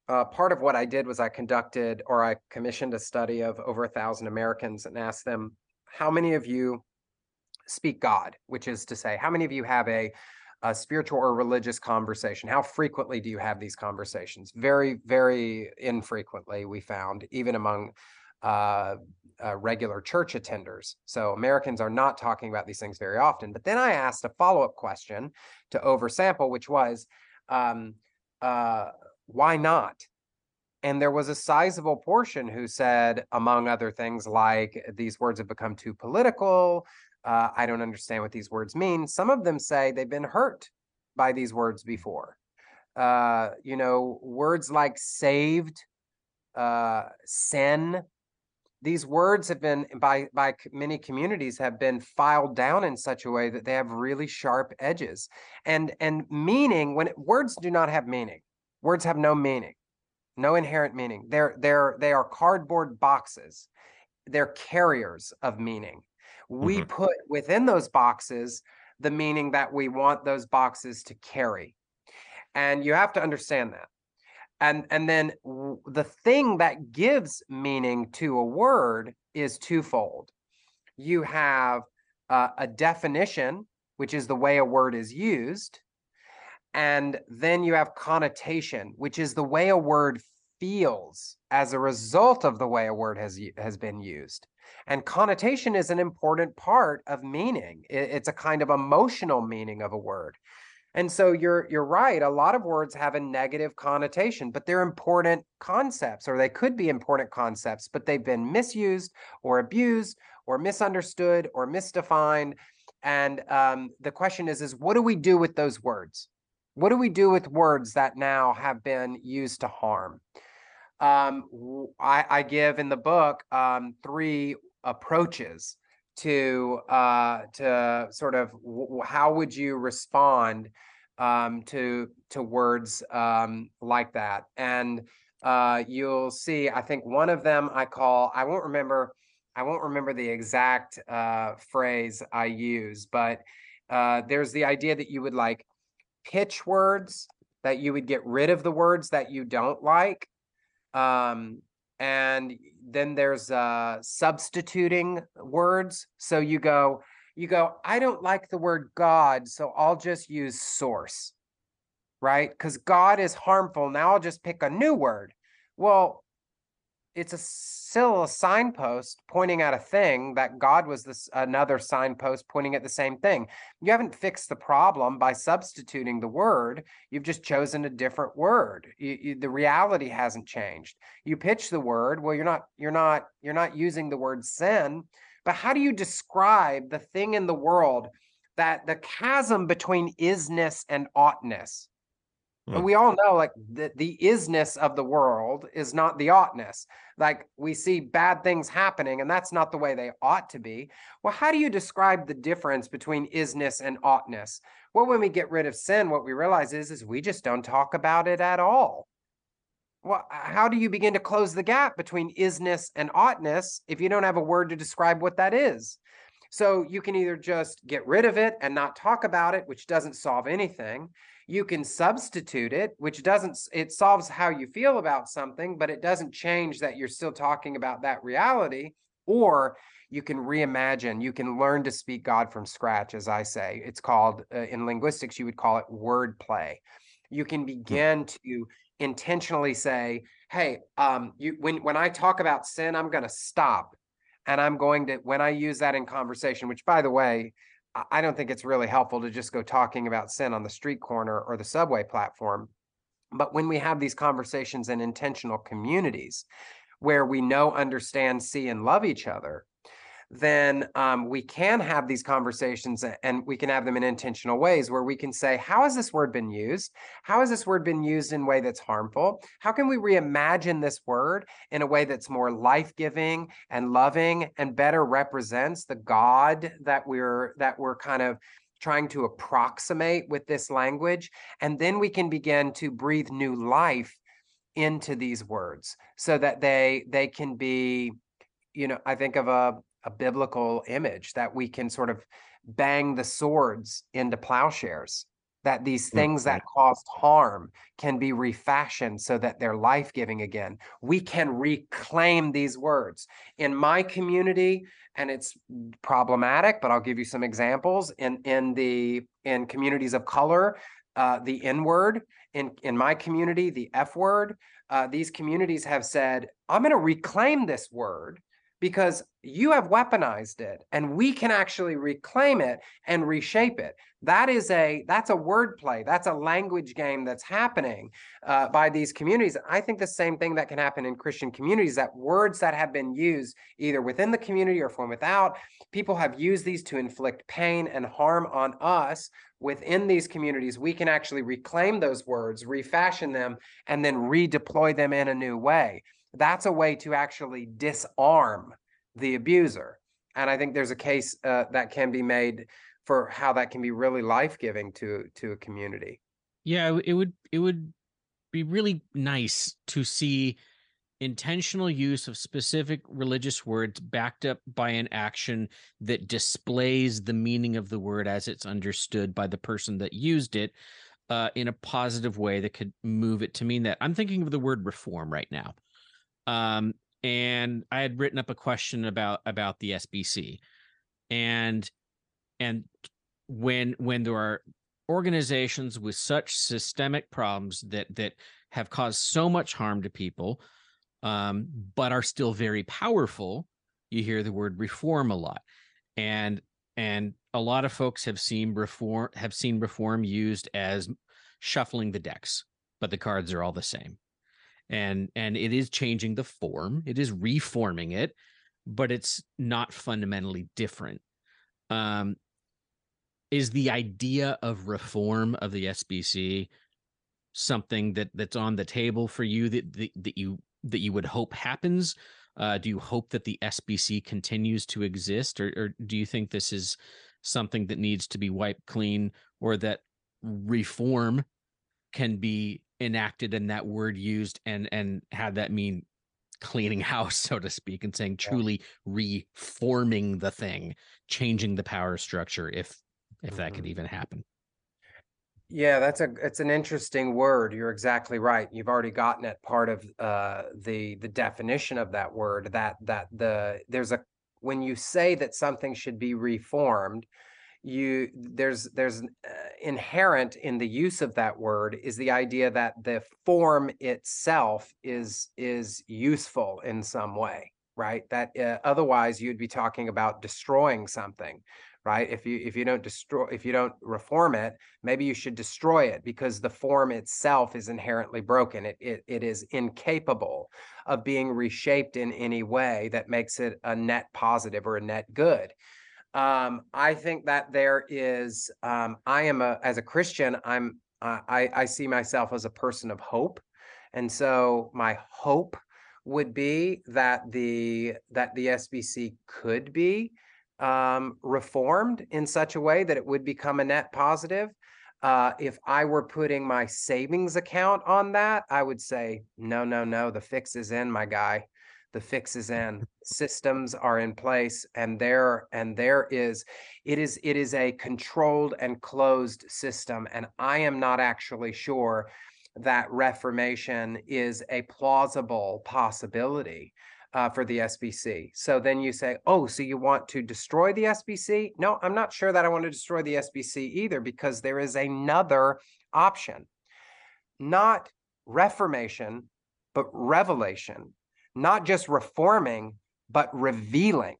uh, part of what I did was I conducted or I commissioned a study of over a thousand Americans and asked them, how many of you speak God, which is to say, how many of you have a, a spiritual or religious conversation? How frequently do you have these conversations? Very, very infrequently, we found, even among uh, uh, regular church attenders. So Americans are not talking about these things very often. But then I asked a follow up question to oversample, which was, um, uh, why not? And there was a sizable portion who said, among other things, like these words have become too political. Uh, I don't understand what these words mean. Some of them say they've been hurt by these words before. Uh, you know, words like saved, uh, sin, these words have been by by many communities have been filed down in such a way that they have really sharp edges. And and meaning when it, words do not have meaning. Words have no meaning no inherent meaning. They're they're they are cardboard boxes. They're carriers of meaning. We mm-hmm. put within those boxes the meaning that we want those boxes to carry. And you have to understand that and and then the thing that gives meaning to a word is twofold you have uh, a definition which is the way a word is used And then you have connotation, which is the way a word feels as a result of the way a word has has been used. And connotation is an important part of meaning. It's a kind of emotional meaning of a word. And so you're you're right. A lot of words have a negative connotation, but they're important concepts, or they could be important concepts, but they've been misused or abused or misunderstood or misdefined. And um, the question is, is what do we do with those words? What do we do with words that now have been used to harm? Um, I, I give in the book um, three approaches to uh, to sort of w- how would you respond um, to to words um, like that, and uh, you'll see. I think one of them I call I won't remember I won't remember the exact uh, phrase I use, but uh, there's the idea that you would like pitch words that you would get rid of the words that you don't like um, and then there's uh, substituting words. So you go, you go, I don't like the word God, so I'll just use source, right? Because God is harmful. Now I'll just pick a new word. Well, it's a still a signpost pointing at a thing that God was this another signpost pointing at the same thing. You haven't fixed the problem by substituting the word. You've just chosen a different word. You, you, the reality hasn't changed. You pitch the word. Well, you're not you're not you're not using the word sin. But how do you describe the thing in the world that the chasm between isness and oughtness? And hmm. we all know like the, the isness of the world is not the oughtness. Like we see bad things happening, and that's not the way they ought to be. Well, how do you describe the difference between isness and oughtness? Well, when we get rid of sin, what we realize is, is we just don't talk about it at all. Well, how do you begin to close the gap between isness and oughtness if you don't have a word to describe what that is? So you can either just get rid of it and not talk about it, which doesn't solve anything you can substitute it which doesn't it solves how you feel about something but it doesn't change that you're still talking about that reality or you can reimagine you can learn to speak god from scratch as i say it's called uh, in linguistics you would call it word play you can hmm. begin to intentionally say hey um you when when i talk about sin i'm going to stop and i'm going to when i use that in conversation which by the way I don't think it's really helpful to just go talking about sin on the street corner or the subway platform. But when we have these conversations in intentional communities where we know, understand, see, and love each other, then um, we can have these conversations and we can have them in intentional ways where we can say, how has this word been used? How has this word been used in a way that's harmful? How can we reimagine this word in a way that's more life giving and loving and better represents the God that we're that we're kind of trying to approximate with this language? And then we can begin to breathe new life into these words so that they they can be you know i think of a a biblical image that we can sort of bang the swords into plowshares that these things that caused harm can be refashioned so that they're life-giving again. We can reclaim these words. In my community and it's problematic but i'll give you some examples in in the in communities of color uh, the n word in in my community the f word uh, these communities have said i'm going to reclaim this word because you have weaponized it and we can actually reclaim it and reshape it. That is a that's a word play that's a language game that's happening uh, by these communities. I think the same thing that can happen in christian communities that words that have been used either within the community or from without people have used these to inflict pain and harm on us within these communities. We can actually reclaim those words refashion them and then redeploy them in a new way that's a way to actually disarm the abuser. And I think there's a case uh, that can be made for how that can be really life giving to to a community. Yeah, it would it would be really nice to see intentional use of specific religious words backed up by an action that displays the meaning of the word as it's understood by the person that used it uh, in a positive way that could move it to mean that. I'm thinking of the word reform right now. Um, and I had written up a question about about the SBC, and and when when there are organizations with such systemic problems that that have caused so much harm to people um, but are still very powerful you hear the word reform a lot. And and a lot of folks have seen reform have seen reform used as shuffling the decks but the cards are all the same and and it is changing the form it is reforming it but it's not fundamentally different. Um is the idea of reform of the SBC something that that's on the table for you that that, that you that you would hope happens? Uh, do you hope that the SBC continues to exist, or, or do you think this is something that needs to be wiped clean, or that reform can be enacted and that word used, and and had that mean cleaning house, so to speak, and saying truly reforming the thing, changing the power structure, if if that could Mhm. even happen. Yeah, that's a it's an interesting word. You're exactly right. You've already gotten at part of uh the the definition of that word that that the there's a when you say that something should be reformed, you there's there's uh, inherent in the use of that word is the idea that the form itself is is useful in some way, right? That uh, otherwise you'd be talking about destroying something right? If you if you don't destroy if you don't reform it maybe you should destroy it because the form itself is inherently broken. It it, it is incapable of being reshaped in any way that makes it a net positive or a net good um i think that there is um i am a as a christian i'm i i see myself as a person of hope and so my hope would be that the that the sbc could be um, reformed in such a way that it would become a net positive. Uh, if I were putting my savings account on that, I would say, no, no, no, the fix is in, my guy. The fix is in. Systems are in place, and there and there is, it is it is a controlled and closed system, and I am not actually sure that reformation is a plausible possibility uh, for the SBC. So then you say, oh, so you want to destroy the SBC? No, I'm not sure that I want to destroy the SBC either because there is another option, not reformation, but revelation, not just reforming, but revealing.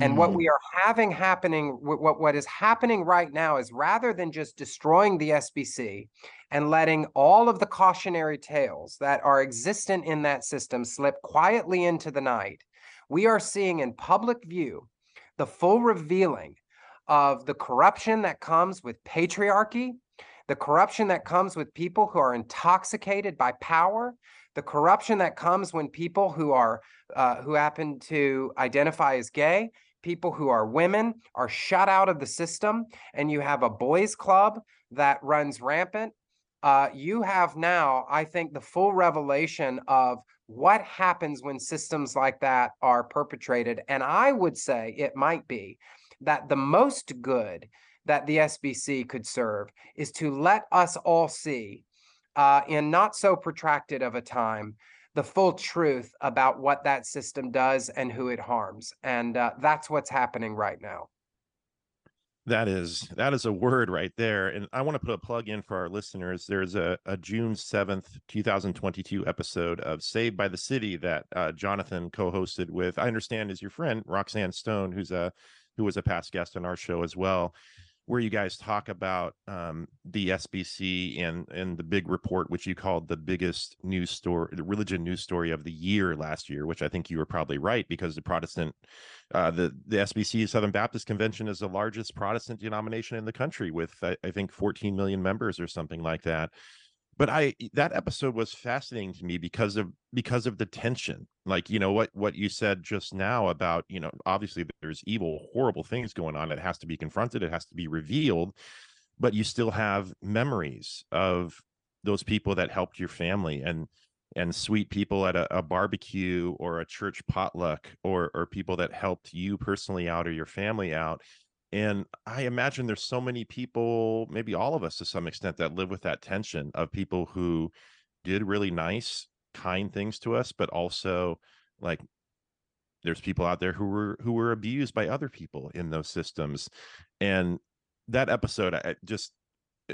And what Mm. we are having happening, what what is happening right now is rather than just destroying the SBC and letting all of the cautionary tales that are existent in that system slip quietly into the night, we are seeing in public view the full revealing of the corruption that comes with patriarchy, the corruption that comes with people who are intoxicated by power, the corruption that comes when people who are uh, who happen to identify as gay, people who are women, are shut out of the system, and you have a boys' club that runs rampant. Uh, you have now, I think, the full revelation of what happens when systems like that are perpetrated. And I would say it might be that the most good that the SBC could serve is to let us all see uh, in not so protracted of a time the full truth about what that system does and who it harms. And uh, that's what's happening right now. That is that is a word right there. And I want to put a plug in for our listeners. There's a, a June 7th, 2022 episode of Saved by the City that uh, Jonathan co-hosted with, I understand is your friend Roxanne Stone, who's a who was a past guest on our show as well, where you guys talk about um, the SBC and and the big report, which you called the biggest news story, the religion news story of the year last year, which I think you were probably right because the Protestant uh, the the SBC Southern Baptist Convention is the largest Protestant denomination in the country, with I, I think 14 million members or something like that. But I that episode was fascinating to me because of because of the tension, like you know what what you said just now about you know obviously there's evil, horrible things going on. It has to be confronted. It has to be revealed, but you still have memories of those people that helped your family and and sweet people at a, a barbecue or a church potluck or or people that helped you personally out or your family out and i imagine there's so many people maybe all of us to some extent that live with that tension of people who did really nice kind things to us but also like there's people out there who were who were abused by other people in those systems and that episode i just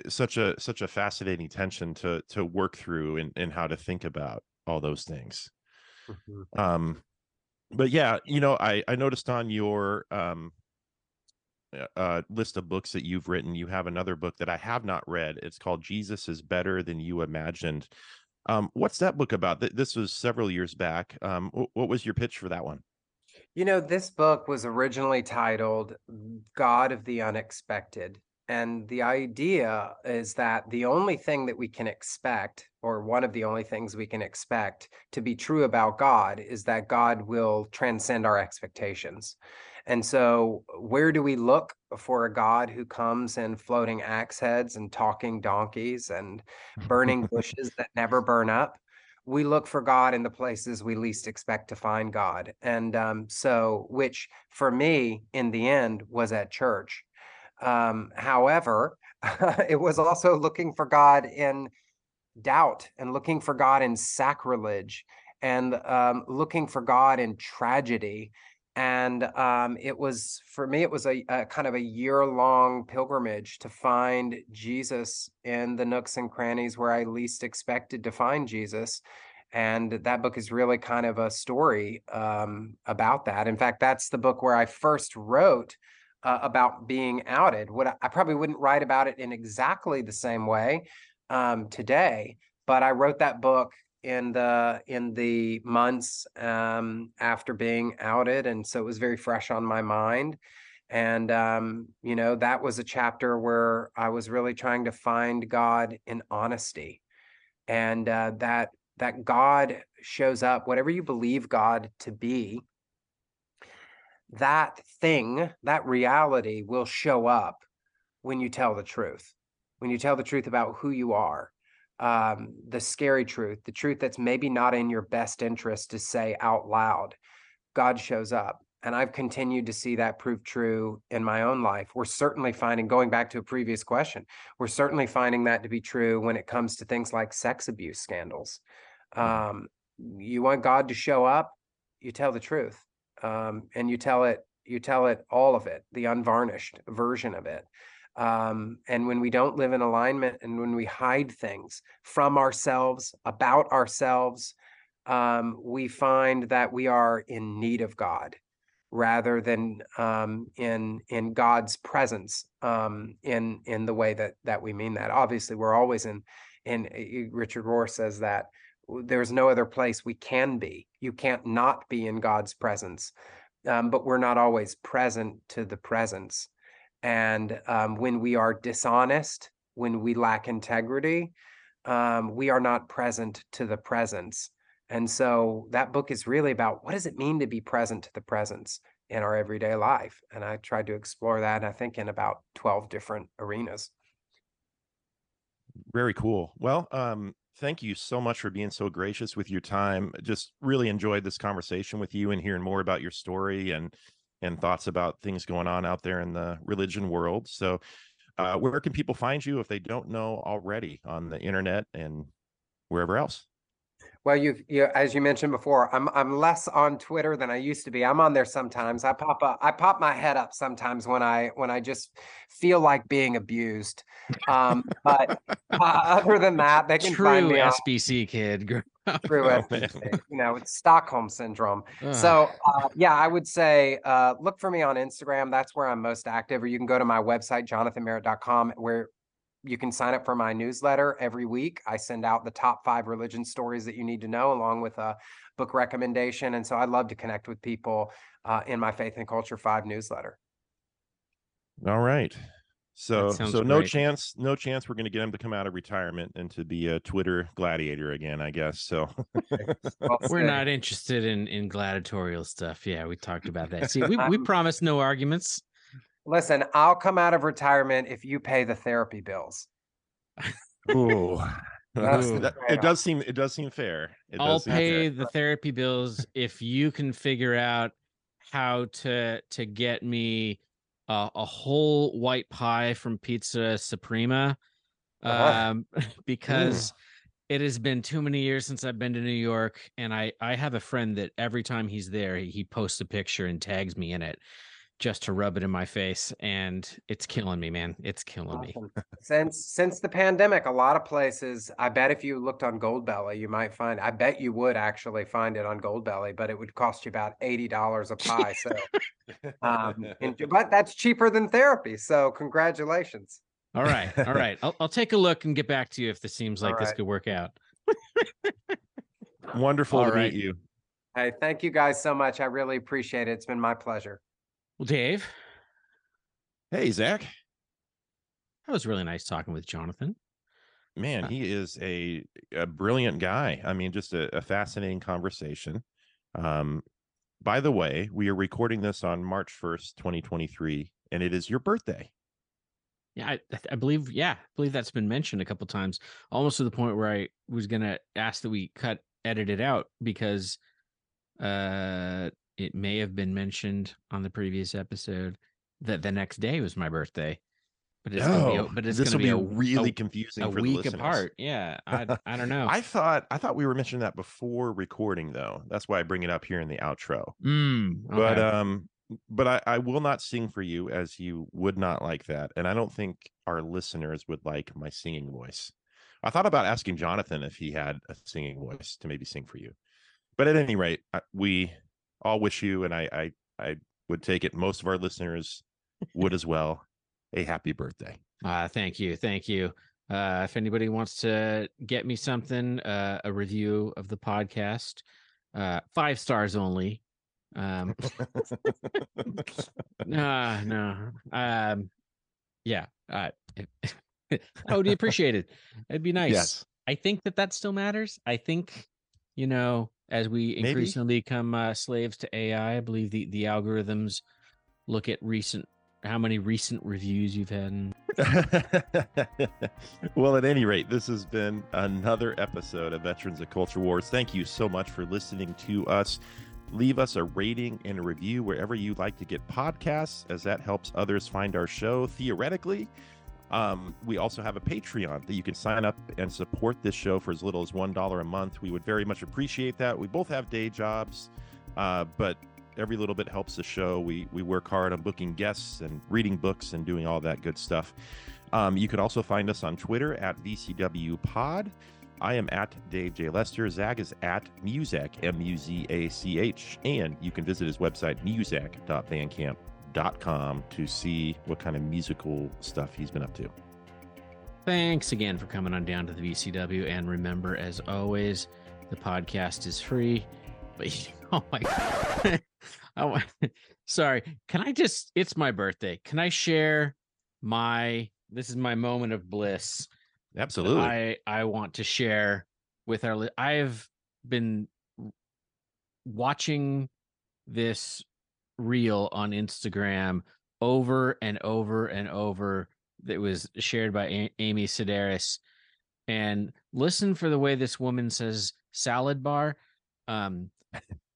such a such a fascinating tension to to work through and and how to think about all those things. Mm-hmm. Um, but yeah, you know, I I noticed on your um uh, list of books that you've written, you have another book that I have not read. It's called Jesus is Better Than You Imagined. Um, what's that book about? This was several years back. Um, what was your pitch for that one? You know, this book was originally titled God of the Unexpected. And the idea is that the only thing that we can expect, or one of the only things we can expect to be true about God, is that God will transcend our expectations. And so, where do we look for a God who comes in floating axe heads and talking donkeys and burning bushes that never burn up? We look for God in the places we least expect to find God. And um, so, which for me, in the end, was at church. Um, however, it was also looking for God in doubt and looking for God in sacrilege and um, looking for God in tragedy and um, it was for me it was a, a kind of a year long pilgrimage to find jesus in the nooks and crannies where i least expected to find jesus and that book is really kind of a story um, about that. In fact that's the book where i first wrote uh, about being outed. What I, I, probably wouldn't write about it in exactly the same way um, today but i wrote that book in the in the months um, after being outed, and so it was very fresh on my mind. And um, you know, that was a chapter where I was really trying to find God in honesty, and uh, that that God shows up, whatever you believe God to be. That thing, that reality will show up when you tell the truth, when you tell the truth about who you are um, the scary truth, the truth that's maybe not in your best interest to say out loud, God shows up. And I've continued to see that prove true in my own life. We're certainly finding, going back to a previous question, we're certainly finding that to be true when it comes to things like sex abuse scandals. Mm. Um, you want God to show up, you tell the truth, um, and you tell it, you tell it all of it, the unvarnished version of it. Um, and when we don't live in alignment and when we hide things from ourselves, about ourselves, um, we find that we are in need of God rather than um, in in God's presence um, in in the way that that we mean that. Obviously, we're always in in Richard Rohr says that there's no other place we can be. You can't not be in God's presence, um, but we're not always present to the presence. And um, when we are dishonest, when we lack integrity, um, we are not present to the presence. And so that book is really about what does it mean to be present to the presence in our everyday life? And I tried to explore that, I think, in about 12 different arenas. Very cool. Well, um, thank you so much for being so gracious with your time. Just really enjoyed this conversation with you and hearing more about your story and and thoughts about things going on out there in the religion world. So, uh, where can people find you if they don't know already on the internet and wherever else? Well, you, you as you mentioned before, I'm I'm less on Twitter than I used to be. I'm on there sometimes. I pop up, I pop my head up sometimes when I when I just feel like being abused. Um, but uh, other than that, they can True find me SBC on, kid. True oh, SBC. You know, it's Stockholm syndrome. So uh, yeah, I would say uh, look for me on Instagram. That's where I'm most active. Or you can go to my website, jonathanmerritt.com, where you can sign up for my newsletter every week. I send out the top five religion stories that you need to know, along with a book recommendation. And so I love to connect with people uh, in my Faith and Culture Five newsletter. All right. So so no chance, no chance we're going to get him to come out of retirement and to be a Twitter gladiator again, I guess. So we're not interested in in gladiatorial stuff. Yeah, we talked about that. See, we we promised no arguments. Listen, I'll come out of retirement if you pay the therapy bills. Ooh. it does seem it does seem fair. It I'll pay fair. the therapy bills if you can figure out how to to get me uh, a whole white pie from Pizza Suprema, uh-huh. um, because it has been too many years since I've been to New York, and I I have a friend that every time he's there, he, he posts a picture and tags me in it, just to rub it in my face, and it's killing me, man. It's killing me. Since since the pandemic, a lot of places, I bet if you looked on Goldbelly, you might find, I bet you would actually find it on Goldbelly, but it would cost you about $80 a pie. So, um, and- but that's cheaper than therapy. So, congratulations. All right, all right. I'll I'll take a look and get back to you if this seems like All this could work out. Wonderful All to right. meet you. Hey, thank you guys so much. I really appreciate it. It's been my pleasure. Well, Dave, Hey, Zach. that was really nice talking with Jonathan. Man, Uh, he is a, a brilliant guy. I mean, just a, a fascinating conversation. Um, by the way, we are recording this on March 1st, 2023, and it is your birthday. Yeah, I, I believe. Yeah, I believe that's been mentioned a couple times, almost to the point where I was gonna ask that we cut edit it out because uh it may have been mentioned on the previous episode that the next day was my birthday, but it's gonna be a, but it's Oh, this gonna will be, be, a, really a, confusing a for week apart. Yeah, I I don't know. I thought I thought we were mentioning that before recording, though. That's why I bring it up here in the outro. Mm, But um, but I, I will not sing for you as you would not like that, and I don't think our listeners would like my singing voice. I thought about asking Jonathan if he had a singing voice to maybe sing for you, but at any rate, we all wish you, and I I I would take it. Most of our listeners would as well. A happy birthday. Uh, thank you, thank you. Uh, if anybody wants to get me something, uh, a review of the podcast, uh, five stars only. Um, no, no. Um, yeah. Uh, I would appreciate it. It'd be nice. Yes. I think that that still matters. I think, you know, as we Maybe. increasingly become uh, slaves to AI, I believe the the algorithms look at recent how many recent reviews you've had. And well, at any rate, this has been another episode of Veterans of Culture Wars. Thank you so much for listening to us. Leave us a rating and a review wherever you like to get podcasts, as that helps others find our show theoretically. Um, we also have a Patreon that you can sign up and support this show for as little as $1 a month. We would very much appreciate that. We both have day jobs, uh, but every little bit helps the show. We we work hard on booking guests and reading books and doing all that good stuff. Um, you can also find us on Twitter at VCW Pod. I am at Dave J. Lester. Zach is at Muzach, M U Z A C H. And you can visit his website, muzach.bandcamp.com, to see what kind of musical stuff he's been up to. Thanks again for coming on down to the VCW. And remember, as always, the podcast is free. But oh my god. oh, sorry. Can I just it's my birthday. Can I share my this is my moment of bliss. Absolutely. I I want to share with our I've been watching this reel on Instagram over and over and over that was shared by A- Amy Sedaris and listen for the way this woman says salad bar um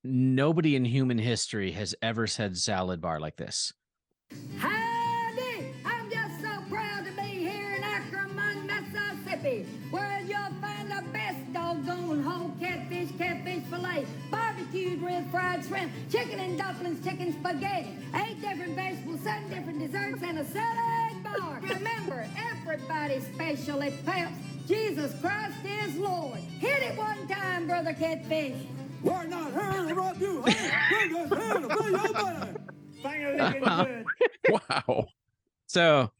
nobody in human history has ever said salad bar like this Howdy! Chicken and dumplings, chicken spaghetti, eight different vegetables, seven different desserts, and a salad bar. Remember, everybody's special at Peps. Jesus Christ is Lord. Hit it one time, brother catfish. We're not here to rob you. Hey, we're just here to pay your money. Bang wow. so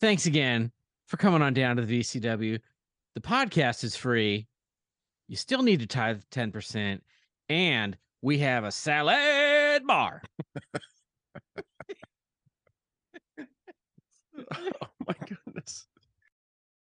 thanks again for coming on down to the vcw the podcast is free you still need to tithe 10% and we have a salad bar Oh my goodness.